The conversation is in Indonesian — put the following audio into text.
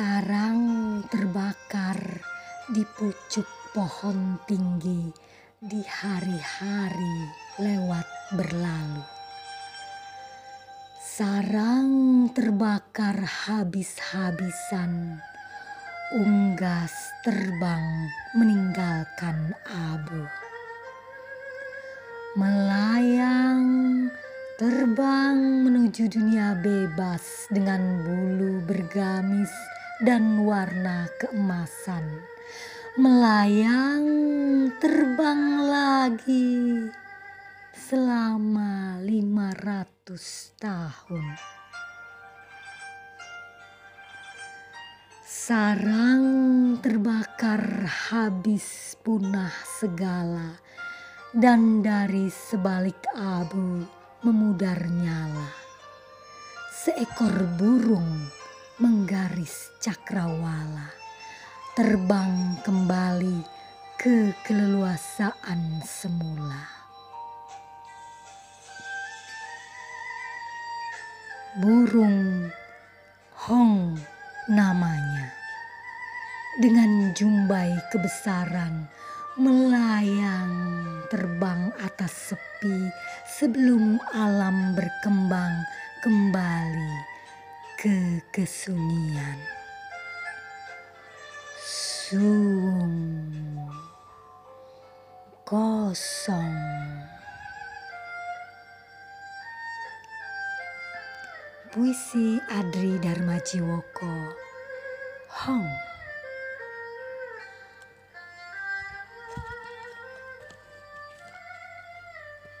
Sarang terbakar di pucuk pohon tinggi di hari-hari lewat berlalu. Sarang terbakar habis-habisan, unggas terbang meninggalkan abu. Melayang terbang menuju dunia bebas dengan bulu bergamis dan warna keemasan. Melayang terbang lagi selama lima ratus tahun. Sarang terbakar habis punah segala dan dari sebalik abu memudar nyala. Seekor burung menggaris cakrawala, terbang kembali ke keleluasaan semula. Burung Hong namanya, dengan jumbai kebesaran melayang terbang atas sepi sebelum alam berkembang kembali ke kesunyian. Suung kosong. Puisi Adri Darmajiwoko Hong